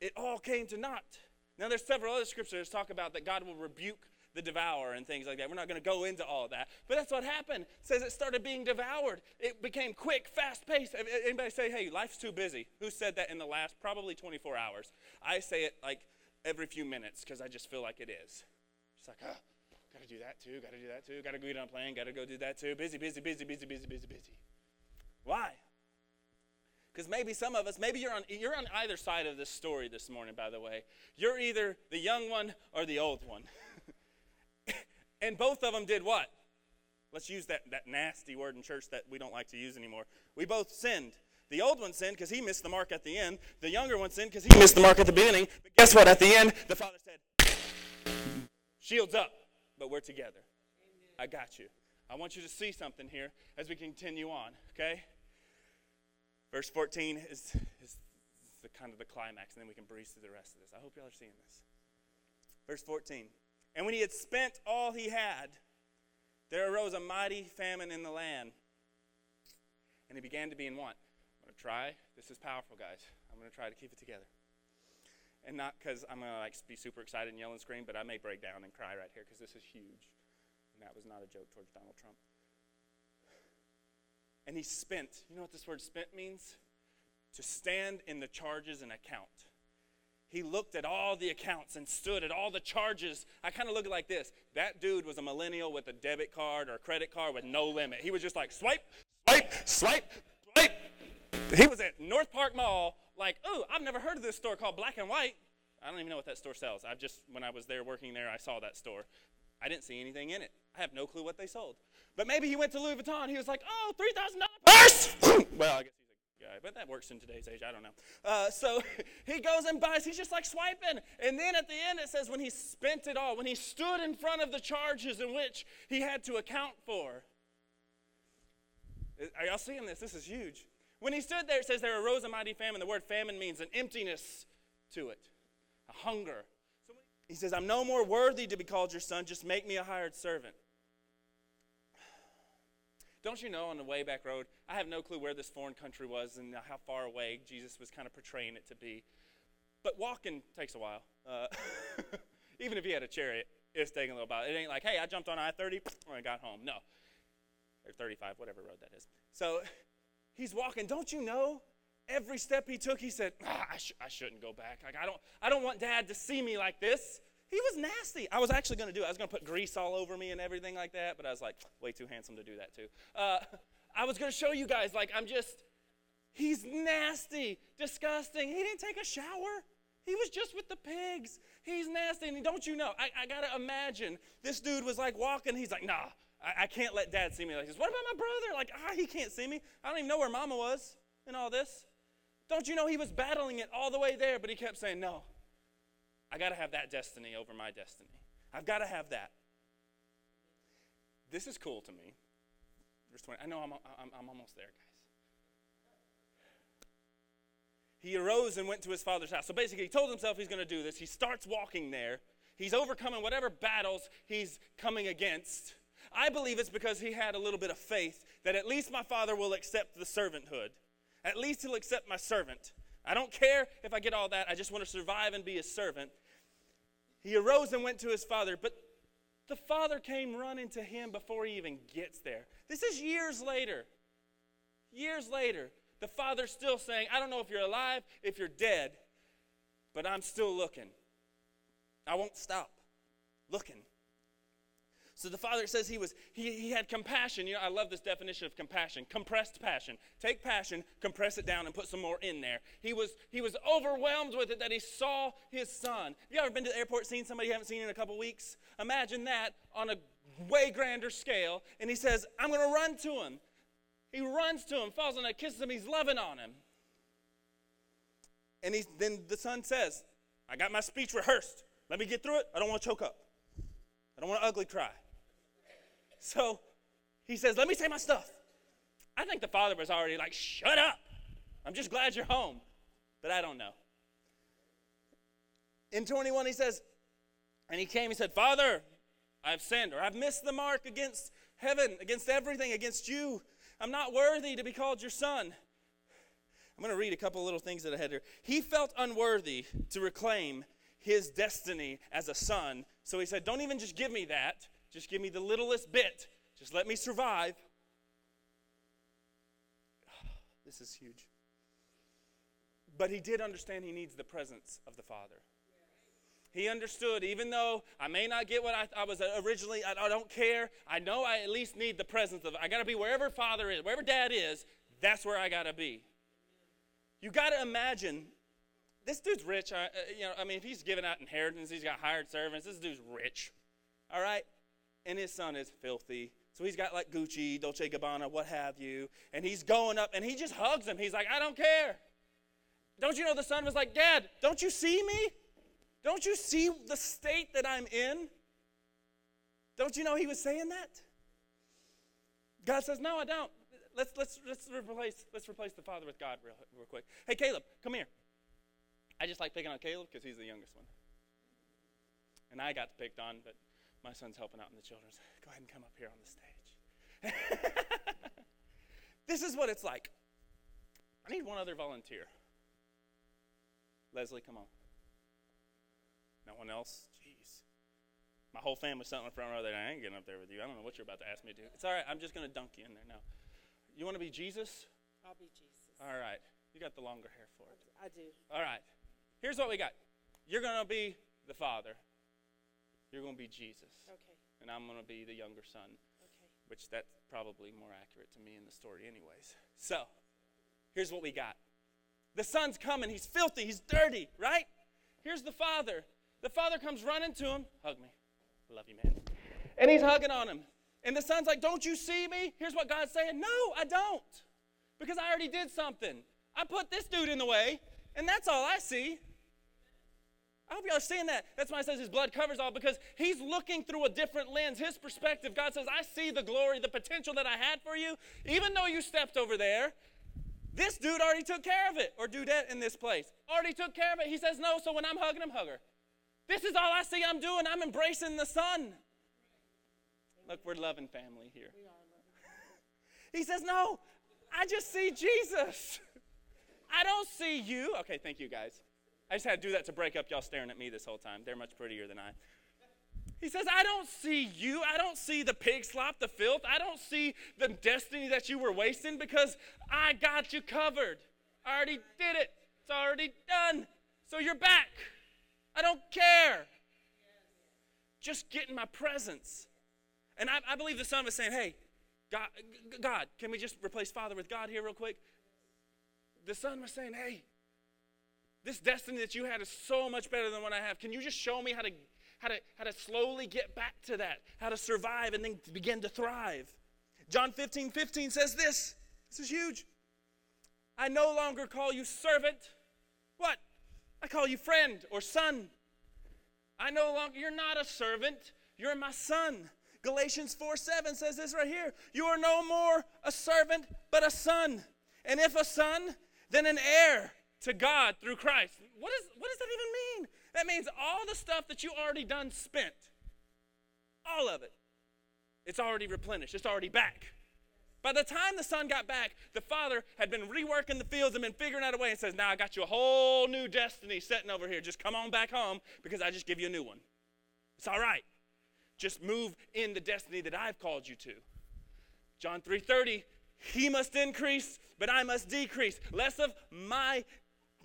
[SPEAKER 1] it all came to naught. Now, there's several other scriptures talk about that God will rebuke the devourer and things like that. We're not going to go into all that. But that's what happened. It says it started being devoured. It became quick, fast paced. Anybody say, hey, life's too busy? Who said that in the last probably 24 hours? I say it like every few minutes because I just feel like it is. It's like, oh, Gotta do that too, gotta do that too, gotta go get on a plane, gotta go do that too. Busy, busy, busy, busy, busy, busy, busy. Why? Because maybe some of us, maybe you're on, you're on either side of this story this morning, by the way. You're either the young one or the old one. [LAUGHS] and both of them did what? Let's use that, that nasty word in church that we don't like to use anymore. We both sinned. The old one sinned because he missed the mark at the end. The younger one sinned because he missed the mark at the beginning. But guess what? At the end, the father said, Shields up but we're together. I got you. I want you to see something here as we continue on, okay? Verse 14 is, is the kind of the climax, and then we can breeze through the rest of this. I hope y'all are seeing this. Verse 14. And when he had spent all he had, there arose a mighty famine in the land. And he began to be in want. I'm going to try. This is powerful, guys. I'm going to try to keep it together and not because I'm gonna like be super excited and yell and scream, but I may break down and cry right here because this is huge, and that was not a joke towards Donald Trump. And he spent. You know what this word "spent" means? To stand in the charges and account. He looked at all the accounts and stood at all the charges. I kind of look like this. That dude was a millennial with a debit card or a credit card with no limit. He was just like swipe, swipe, swipe, swipe. He was at North Park Mall like, oh, I've never heard of this store called Black and White. I don't even know what that store sells. I just, when I was there working there, I saw that store. I didn't see anything in it. I have no clue what they sold. But maybe he went to Louis Vuitton. He was like, oh, $3,000 purse! [LAUGHS] well, I guess guy, but that works in today's age. I don't know. Uh, so [LAUGHS] he goes and buys. He's just like swiping. And then at the end, it says when he spent it all, when he stood in front of the charges in which he had to account for. Are y'all seeing this? This is huge. When he stood there, it says there arose a mighty famine. The word famine means an emptiness to it, a hunger. He says, I'm no more worthy to be called your son, just make me a hired servant. Don't you know on the way back road, I have no clue where this foreign country was and how far away Jesus was kind of portraying it to be. But walking takes a while. Uh, [LAUGHS] even if he had a chariot, it's taking a little while. It ain't like, hey, I jumped on I 30 when I got home. No. Or 35, whatever road that is. So he's walking. Don't you know? Every step he took, he said, ah, I, sh- I shouldn't go back. Like, I, don't, I don't want dad to see me like this. He was nasty. I was actually going to do it. I was going to put grease all over me and everything like that, but I was like, way too handsome to do that too. Uh, [LAUGHS] I was going to show you guys, like, I'm just, he's nasty, disgusting. He didn't take a shower. He was just with the pigs. He's nasty. And don't you know, I, I got to imagine this dude was like walking. He's like, nah, I, I, can't let dad see me like this. What about my brother? Like, ah, he can't see me. I don't even know where mama was in all this. Don't you know he was battling it all the way there, but he kept saying, no, I got to have that destiny over my destiny. I've got to have that. This is cool to me. Verse 20. I know I'm, I'm, I'm almost there, guys. He arose and went to his father's house. So basically, he told himself he's going to do this. He starts walking there. He's overcoming whatever battles he's coming against. I believe it's because he had a little bit of faith that at least my father will accept the servanthood. At least he'll accept my servant. I don't care if I get all that. I just want to survive and be a servant. He arose and went to his father, but the father came running to him before he even gets there. This is years later. Years later. The father's still saying, I don't know if you're alive, if you're dead, but I'm still looking. I won't stop looking. So the father says he was he, he had compassion. You know, I love this definition of compassion. Compressed passion. Take passion, compress it down, and put some more in there. He was he was overwhelmed with it that he saw his son. Have you ever been to the airport seen somebody you haven't seen in a couple weeks? Imagine that on a way grander scale. And he says, I'm gonna run to him. He runs to him, falls on him, kisses him, he's loving on him. And he, then the son says, I got my speech rehearsed. Let me get through it. I don't want to choke up. I don't want to ugly cry. So he says, Let me say my stuff. I think the father was already like, Shut up. I'm just glad you're home, but I don't know. In 21, he says, and he came, he said, Father, I've sinned, or I've missed the mark against heaven, against everything, against you. I'm not worthy to be called your son. I'm going to read a couple little things that I had here. He felt unworthy to reclaim his destiny as a son, so he said, Don't even just give me that, just give me the littlest bit. Just let me survive. [SIGHS] This is huge. But he did understand he needs the presence of the Father. He understood, even though I may not get what I, I was originally, I, I, don't care. I know I at least need the presence of, I got to be wherever Father is, wherever Dad is, that's where I got to be. You got to imagine, this dude's rich. Uh, you know, I mean, if he's giving out inheritance, he's got hired servants. This dude's rich, all right. And his son is filthy. So he's got like Gucci, Dolce Gabbana, what have you, and he's going up, and he just hugs him. He's like, I don't care. Don't you know the son was like, Dad, don't you see me? Don't you see the state that I'm in? Don't you know he was saying that? God says, No, I don't. Let's, let's, let's, replace, let's replace the Father with God real, real quick. Hey, Caleb, come here. I just like picking on Caleb because he's the youngest one. And I got picked on, but my son's helping out in the children's. Go ahead and come up here on the stage. [LAUGHS] this is what it's like. I need one other volunteer. Leslie, come on. No one else? Jeez. My whole family's sitting in the front row there. I ain't getting up there with you. I don't know what you're about to ask me to do. It's all right. I'm just going to dunk you in there now. You want to be Jesus?
[SPEAKER 2] I'll be Jesus.
[SPEAKER 1] All right. You got the longer hair for it.
[SPEAKER 2] I do.
[SPEAKER 1] All right. Here's what we got. You're going to be the father. You're going to be Jesus.
[SPEAKER 2] Okay.
[SPEAKER 1] And I'm going to be the younger son.
[SPEAKER 2] Okay.
[SPEAKER 1] Which that's probably more accurate to me in the story anyways. So, here's what we got. The son's coming. He's filthy. He's dirty, right? Here's the father. The father comes running to him. Hug me. Love you, man. And he's hugging on him. And the son's like, Don't you see me? Here's what God's saying No, I don't. Because I already did something. I put this dude in the way, and that's all I see. I hope y'all are seeing that. That's why it says his blood covers all, because he's looking through a different lens, his perspective. God says, I see the glory, the potential that I had for you. Even though you stepped over there, this dude already took care of it, or dudette in this place. Already took care of it. He says, No, so when I'm hugging him, hug her. This is all I see I'm doing. I'm embracing the Son. Look, we're loving family here. [LAUGHS] he says, No, I just see Jesus. [LAUGHS] I don't see you. Okay, thank you guys. I just had to do that to break up y'all staring at me this whole time. They're much prettier than I. He says, I don't see you. I don't see the pig slop, the filth. I don't see the destiny that you were wasting because I got you covered. I already did it. It's already done. So you're back. I don't care. Just get in my presence. And I, I believe the son was saying, hey, God, God, can we just replace Father with God here real quick? The son was saying, hey, this destiny that you had is so much better than what I have. Can you just show me how to, how to, how to slowly get back to that, how to survive and then begin to thrive? John 15, 15 says this. This is huge. I no longer call you servant. What? I call you friend or son. I no longer, you're not a servant, you're my son. Galatians 4 7 says this right here You are no more a servant, but a son. And if a son, then an heir to God through Christ. What, is, what does that even mean? That means all the stuff that you already done spent, all of it, it's already replenished, it's already back. By the time the son got back, the father had been reworking the fields and been figuring out a way and says, Now I got you a whole new destiny sitting over here. Just come on back home because I just give you a new one. It's all right. Just move in the destiny that I've called you to. John 3:30, he must increase, but I must decrease. Less of my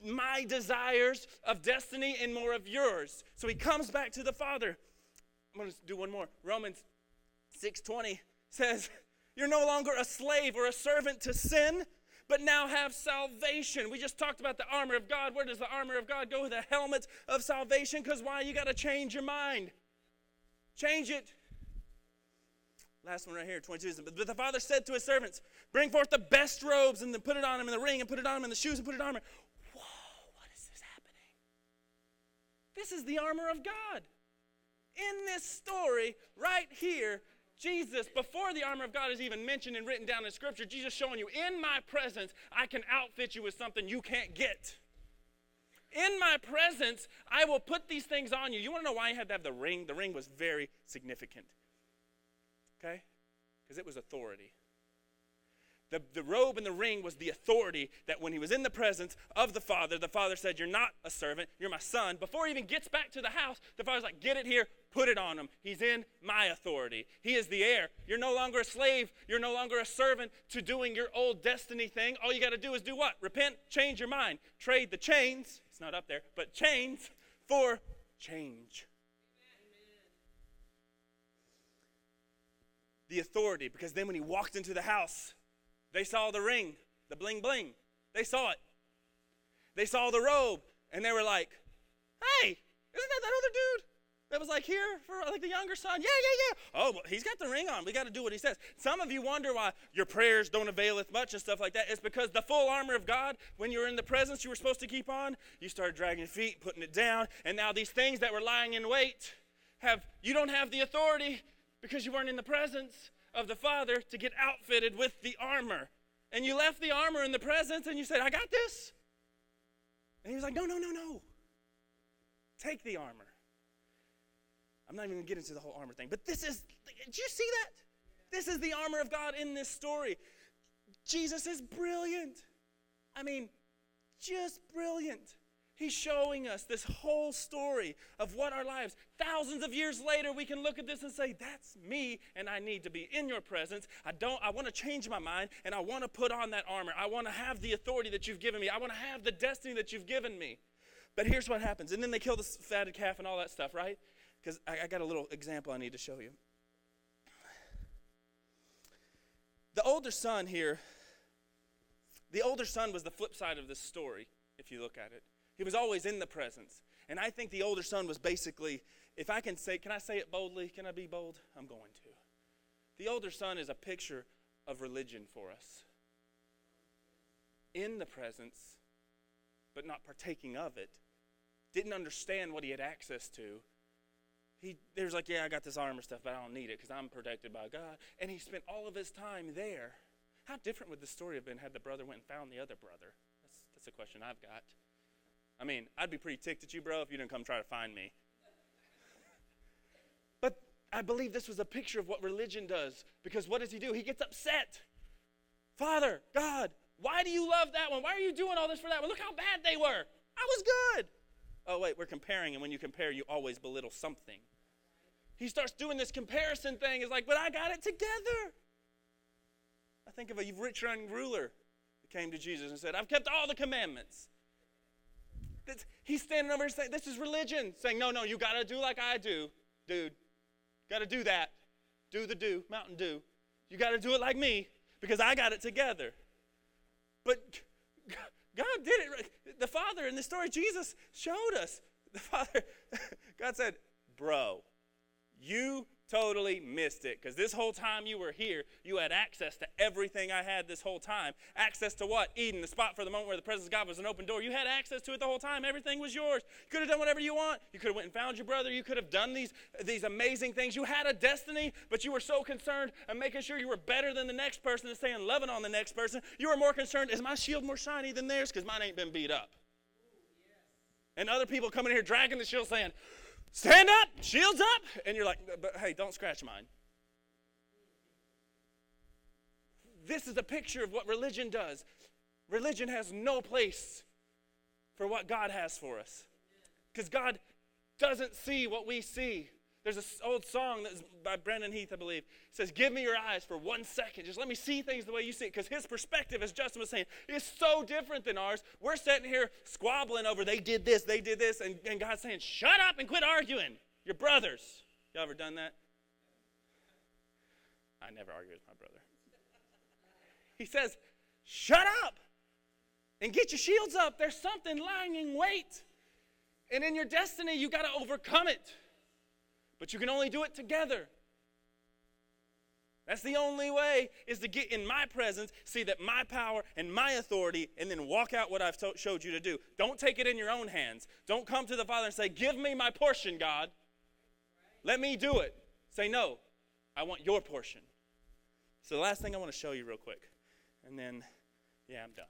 [SPEAKER 1] my desires of destiny and more of yours. So he comes back to the Father. I'm going to do one more. Romans 6:20 says, you're no longer a slave or a servant to sin, but now have salvation. We just talked about the armor of God. Where does the armor of God go? With the helmet of salvation. Because why? You got to change your mind. Change it. Last one right here, 22. But the father said to his servants, Bring forth the best robes and then put it on him in the ring and put it on him in the shoes and put it on him. Whoa, what is this happening? This is the armor of God. In this story, right here, Jesus, before the armor of God is even mentioned and written down in Scripture, Jesus showing you, in my presence, I can outfit you with something you can't get. In my presence, I will put these things on you. You want to know why he had to have the ring? The ring was very significant. Okay? Because it was authority. The, the robe and the ring was the authority that when he was in the presence of the Father, the Father said, You're not a servant, you're my son. Before he even gets back to the house, the Father's like, Get it here, put it on him. He's in my authority. He is the heir. You're no longer a slave, you're no longer a servant to doing your old destiny thing. All you got to do is do what? Repent, change your mind, trade the chains, it's not up there, but chains for change. The authority, because then when he walked into the house, they saw the ring, the bling bling. They saw it. They saw the robe, and they were like, hey, isn't that that other dude? That was like here for like the younger son. Yeah, yeah, yeah. Oh, well, he's got the ring on. We got to do what he says. Some of you wonder why your prayers don't availeth much and stuff like that. It's because the full armor of God, when you're in the presence you were supposed to keep on, you started dragging your feet, putting it down, and now these things that were lying in wait have you don't have the authority because you weren't in the presence of the Father to get outfitted with the armor. And you left the armor in the presence and you said, I got this. And he was like, No, no, no, no. Take the armor. I'm not even going to get into the whole armor thing, but this is, did you see that? This is the armor of God in this story. Jesus is brilliant. I mean, just brilliant. He's showing us this whole story of what our lives, thousands of years later, we can look at this and say, That's me, and I need to be in your presence. I don't, I want to change my mind, and I want to put on that armor. I want to have the authority that you've given me. I want to have the destiny that you've given me. But here's what happens. And then they kill the fatted calf and all that stuff, right? Because I, I got a little example I need to show you. The older son here, the older son was the flip side of this story, if you look at it. He was always in the presence. And I think the older son was basically, if I can say, can I say it boldly? Can I be bold? I'm going to. The older son is a picture of religion for us. In the presence, but not partaking of it. Didn't understand what he had access to. He, there's like, yeah, I got this armor stuff, but I don't need it because I'm protected by God. And he spent all of his time there. How different would the story have been had the brother went and found the other brother? That's, that's a question I've got. I mean, I'd be pretty ticked at you, bro, if you didn't come try to find me. [LAUGHS] But I believe this was a picture of what religion does because what does he do? He gets upset. Father, God, why do you love that one? Why are you doing all this for that one? Look how bad they were. I was good. Oh, wait, we're comparing, and when you compare, you always belittle something. He starts doing this comparison thing. It's like, but I got it together. I think of a rich young ruler that came to Jesus and said, I've kept all the commandments. He's standing over here saying, This is religion. Saying, No, no, you got to do like I do, dude. Got to do that. Do the do, Mountain Dew. You got to do it like me because I got it together. But God did it. The Father in the story, Jesus showed us. The Father, [LAUGHS] God said, Bro, you totally missed it because this whole time you were here, you had access to everything I had this whole time. Access to what? Eden, the spot for the moment where the presence of God was an open door. You had access to it the whole time. Everything was yours. You could have done whatever you want. You could have went and found your brother. You could have done these, these amazing things. You had a destiny, but you were so concerned and making sure you were better than the next person and staying loving on the next person. You were more concerned, is my shield more shiny than theirs? Because mine ain't been beat up. And other people coming here dragging the shield saying, Stand up, shields up. And you're like, but hey, don't scratch mine. This is a picture of what religion does. Religion has no place for what God has for us. Because God doesn't see what we see. There's an old song that's by Brandon Heath, I believe. It says, Give me your eyes for one second. Just let me see things the way you see it. Because his perspective, as Justin was saying, is so different than ours. We're sitting here squabbling over they did this, they did this, and, and God's saying, Shut up and quit arguing. You're brothers. Y'all ever done that? I never argue with my brother. He says, Shut up and get your shields up. There's something lying in wait. And in your destiny, you got to overcome it. But you can only do it together. That's the only way is to get in my presence, see that my power and my authority, and then walk out what I've to- showed you to do. Don't take it in your own hands. Don't come to the Father and say, Give me my portion, God. Let me do it. Say, No, I want your portion. So the last thing I want to show you real quick, and then, yeah, I'm done.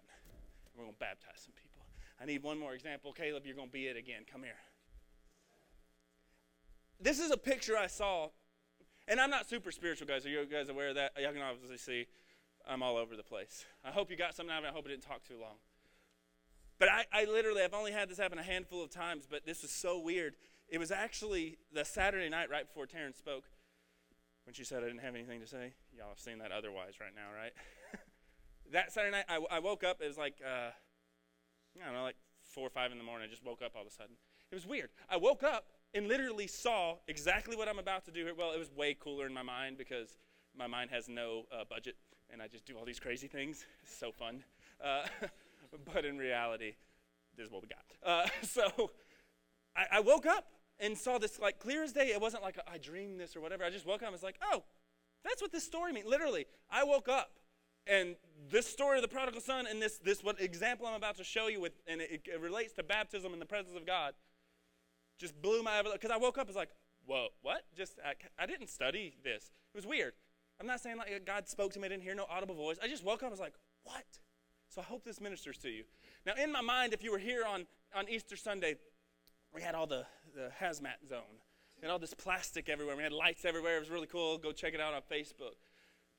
[SPEAKER 1] We're going to baptize some people. I need one more example. Caleb, you're going to be it again. Come here. This is a picture I saw, and I'm not super spiritual, guys. Are you guys aware of that? Y'all can obviously see I'm all over the place. I hope you got something out of it. I hope it didn't talk too long. But I, I literally, I've only had this happen a handful of times, but this was so weird. It was actually the Saturday night right before Taryn spoke when she said I didn't have anything to say. Y'all have seen that otherwise right now, right? [LAUGHS] that Saturday night, I, I, woke up. It was like, uh, I don't know, like 4 or 5 in the morning. I just woke up all of a sudden. It was weird. I woke up and literally saw exactly what I'm about to do here. Well, it was way cooler in my mind because my mind has no uh, budget and I just do all these crazy things. It's so fun. Uh, [LAUGHS] but in reality, this is what we got. Uh, [LAUGHS] so I, I, woke up and saw this like clear as day. It wasn't like I dreamed this or whatever. I just woke up and was like, oh, that's what this story means. Literally, I woke up and this story of the prodigal son and this, this what example I'm about to show you with, and it, it relates to baptism in the presence of God, just blew my, because I woke up, I was like, whoa, what? Just, I, I didn't study this. It was weird. I'm not saying like God spoke to me, I didn't hear no audible voice. I just woke up, I was like, what? So I hope this ministers to you. Now, in my mind, if you were here on, on Easter Sunday, we had all the, the hazmat zone. Had all this plastic everywhere. We had lights everywhere. It was really cool. Go check it out on Facebook.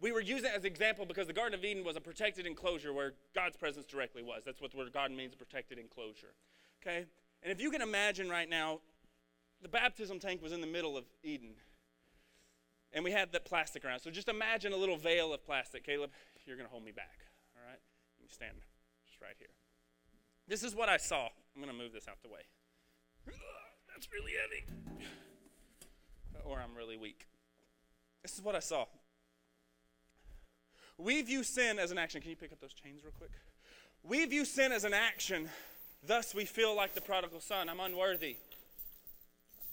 [SPEAKER 1] We were using it as an example because the Garden of Eden was a protected enclosure where God's presence directly was. That's what the word God means, a protected enclosure. Okay? And if you can imagine right now, the baptism tank was in the middle of Eden. And we had that plastic around. So just imagine a little veil of plastic. Caleb, you're going to hold me back. All right? You stand just right here. This is what I saw. I'm going to move this out the way. [SIGHS] That's really heavy. [SIGHS] Or I'm really weak. This is what I saw. We view sin as an action. Can you pick up those chains real quick? We view sin as an action. Thus, we feel like the prodigal son. I'm unworthy.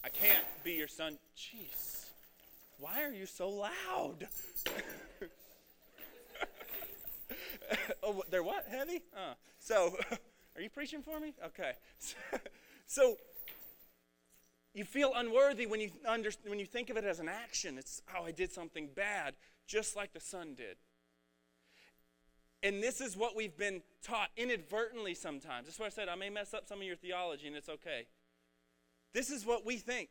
[SPEAKER 1] I can't be your son. Jeez. Why are you so loud? [LAUGHS] oh, they're what? Heavy? Uh, so, [LAUGHS] are you preaching for me? Okay. [LAUGHS] so, you feel unworthy when you, under, when you think of it as an action. It's, oh, I did something bad, just like the son did. And this is what we've been taught inadvertently sometimes. That's why I said I may mess up some of your theology, and it's okay. This is what we think.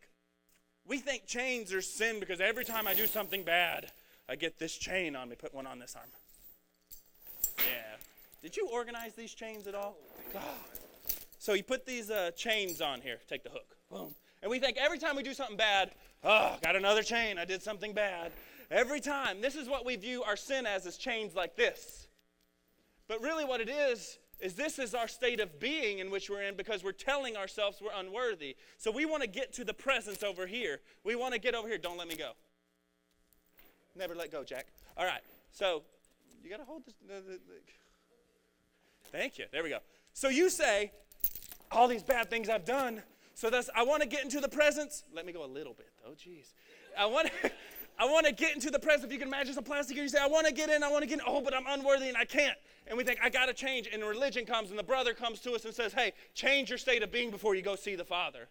[SPEAKER 1] We think chains are sin because every time I do something bad, I get this chain on me. Put one on this arm. Yeah. Did you organize these chains at all? God. So you put these uh, chains on here. Take the hook. Boom. And we think every time we do something bad, oh, got another chain. I did something bad. Every time. This is what we view our sin as, is chains like this. But really, what it is, is this is our state of being in which we're in because we're telling ourselves we're unworthy. So we want to get to the presence over here. We want to get over here. Don't let me go. Never let go, Jack. All right. So you got to hold this. Thank you. There we go. So you say, all these bad things I've done. So that's I want to get into the presence. Let me go a little bit though. Jeez. I want to, I want to get into the presence. If you can imagine some plastic, and you say, I want to get in, I want to get in. Oh, but I'm unworthy and I can't. And we think, I got to change. And religion comes and the brother comes to us and says, Hey, change your state of being before you go see the Father.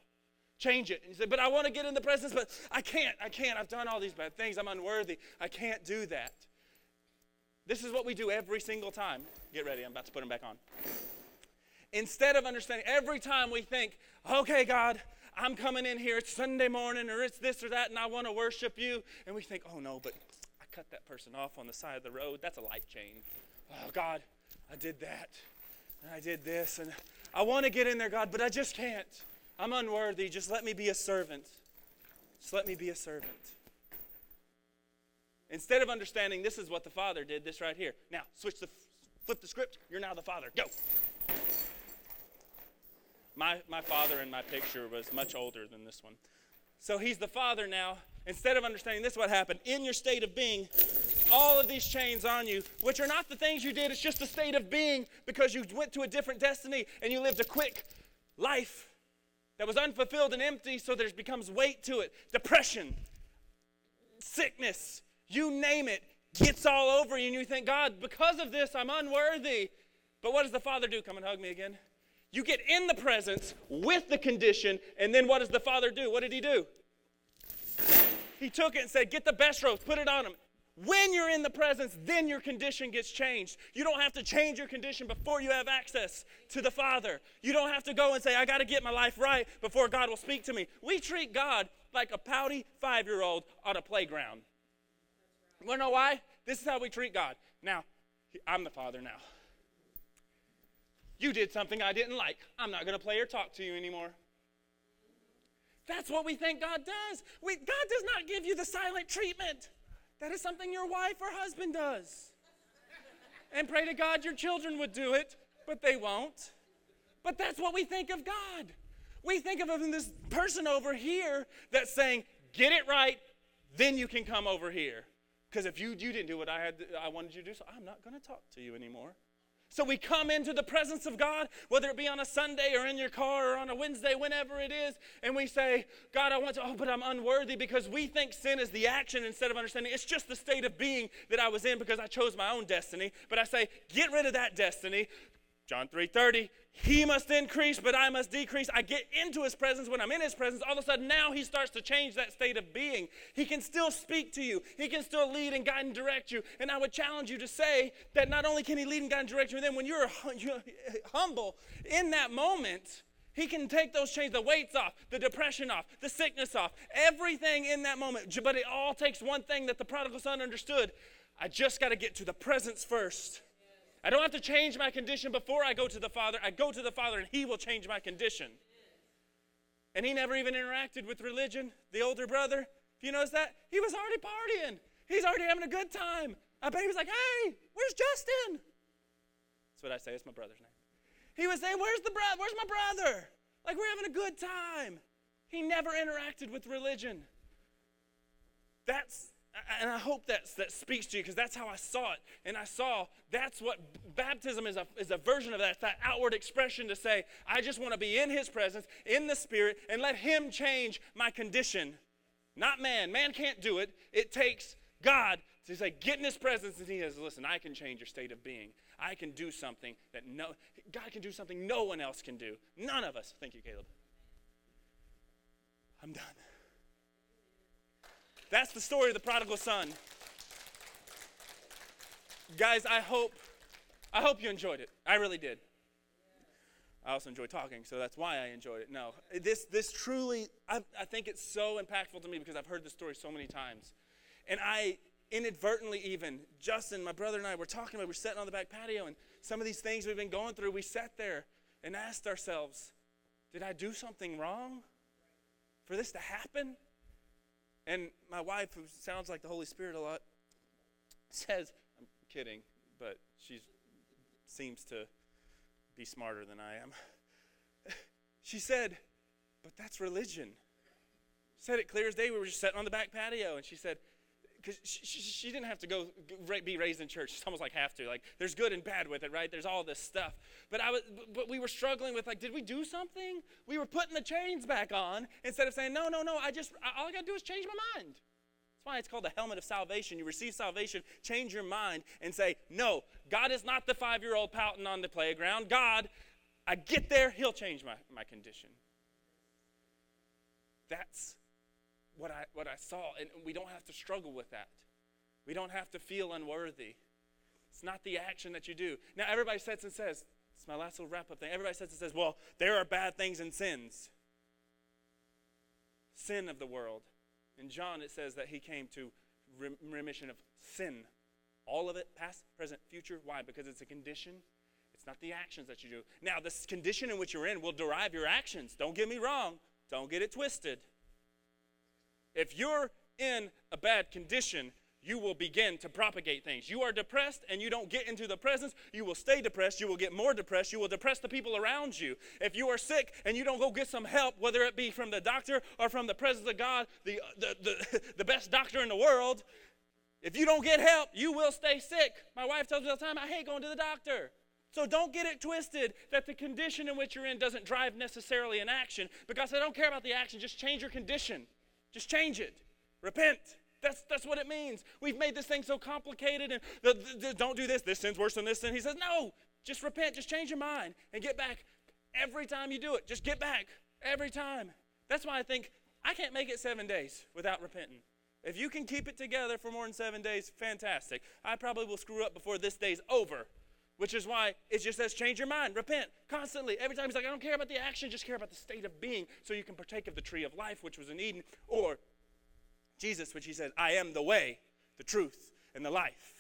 [SPEAKER 1] Change it. And you say, But I want to get in the presence, but I can't. I can't. I've done all these bad things. I'm unworthy. I can't do that. This is what we do every single time. Get ready. I'm about to put them back on. Instead of understanding, every time we think, okay, God, I'm coming in here, it's Sunday morning, or it's this or that, and I want to worship you. And we think, oh no, but I cut that person off on the side of the road. That's a life chain. Oh, God, I did that. And I did this. And I want to get in there, God, but I just can't. I'm unworthy. Just let me be a servant. Just let me be a servant. Instead of understanding this is what the Father did, this right here. Now, switch the flip the script. You're now the Father. Go. My, my father in my picture was much older than this one. So he's the father now. Instead of understanding this, is what happened in your state of being, all of these chains on you, which are not the things you did, it's just a state of being because you went to a different destiny and you lived a quick life that was unfulfilled and empty, so there becomes weight to it. Depression, sickness, you name it, gets all over you, and you think, God, because of this, I'm unworthy. But what does the Father do? Come and hug me again. You get in the presence with the condition, and then what does the Father do? What did He do? He took it and said, Get the best robes, put it on him. When you're in the presence, then your condition gets changed. You don't have to change your condition before you have access to the Father. You don't have to go and say, I got to get my life right before God will speak to me. We treat God like a pouty five year old on a playground. You want to know why? This is how we treat God. Now, I'm the Father now. You did something I didn't like. I'm not going to play or talk to you anymore. That's what we think God does. We, God does not give you the silent treatment. That is something your wife or husband does. And pray to God your children would do it, but they won't. But that's what we think of God. We think of him this person over here that's saying, "Get it right, then you can come over here." Because if you you didn't do what I had I wanted you to do, so I'm not going to talk to you anymore. So we come into the presence of God, whether it be on a Sunday or in your car or on a Wednesday, whenever it is, and we say, God, I want to, oh, but I'm unworthy because we think sin is the action instead of understanding it's just the state of being that I was in because I chose my own destiny. But I say, get rid of that destiny. John 3:30, he must increase, but I must decrease. I get into his presence. When I'm in his presence, all of a sudden now he starts to change that state of being. He can still speak to you, he can still lead and guide and direct you. And I would challenge you to say that not only can he lead and guide and direct you, and then when you're, you're [LAUGHS] humble in that moment, he can take those chains, the weights off, the depression off, the sickness off, everything in that moment. But it all takes one thing that the prodigal son understood I just got to get to the presence first. I don't have to change my condition before I go to the Father. I go to the Father and He will change my condition. And he never even interacted with religion, the older brother. If you notice that, he was already partying. He's already having a good time. I bet he was like, hey, where's Justin? That's what I say, it's my brother's name. He was saying, where's the brother? Where's my brother? Like we're having a good time. He never interacted with religion. That's and I hope that that speaks to you because that's how I saw it. And I saw that's what baptism is a, is a version of that. It's that outward expression to say, I just want to be in His presence, in the Spirit, and let Him change my condition. Not man. Man can't do it. It takes God to say, get in His presence, and He says, listen, I can change your state of being. I can do something that no, God can do something no one else can do. None of us. Thank you, Caleb. I'm done. That's the story of the prodigal son. Guys, I hope I hope you enjoyed it. I really did. I also enjoy talking, so that's why I enjoyed it. No, this this truly I, I think it's so impactful to me because I've heard this story so many times, and I inadvertently even Justin, my brother and I were talking about. We're sitting on the back patio, and some of these things we've been going through. We sat there and asked ourselves, "Did I do something wrong for this to happen?" And my wife, who sounds like the Holy Spirit a lot, says, I'm kidding, but she seems to be smarter than I am. [LAUGHS] she said, But that's religion. Said it clear as day. We were just sitting on the back patio, and she said, because she, she, she, didn't have to go be raised in church. It's almost like have to. Like there's good and bad with it, right? There's all this stuff. But I was, but we were struggling with like, did we do something? We were putting the chains back on instead of saying, no, no, no. I just all I got to do is change my mind. That's why it's called the helmet of salvation. You receive salvation, change your mind, and say, no, God is not the five-year-old pouting on the playground. God, I get there, He'll change my, my condition. That's what I, what I saw. And we don't have to struggle with that. We don't have to feel unworthy. It's not the action that you do. Now, everybody sits and says, it's my last little wrap up thing. Everybody sits and says, well, there are bad things and sins. Sin of the world. In John, it says that he came to remission of sin. All of it, past, present, future. Why? Because it's a condition. It's not the actions that you do. Now, this condition in which you're in will derive your actions. Don't get me wrong. Don't get it twisted. If you're in a bad condition, you will begin to propagate things. You are depressed and you don't get into the presence, you will stay depressed. You will get more depressed. You will depress the people around you. If you are sick and you don't go get some help, whether it be from the doctor or from the presence of God, the, the, the, [LAUGHS] the best doctor in the world, if you don't get help, you will stay sick. My wife tells me all the time, I hate going to the doctor. So don't get it twisted that the condition in which you're in doesn't drive necessarily an action because I don't care about the action, just change your condition. Just change it. Repent. That's, that's what it means. We've made this thing so complicated and the, the, the, don't do this. This sin's worse than this sin. He says, no, just repent. Just change your mind and get back every time you do it. Just get back every time. That's why I think I can't make it seven days without repenting. If you can keep it together for more than seven days, fantastic. I probably will screw up before this day's over, which is why it just says change your mind, repent constantly. Every time he's like, I don't care about the action, just care about the state of being so you can partake of the tree of life, which was in Eden. Or Jesus, which he said, I am the way, the truth, and the life.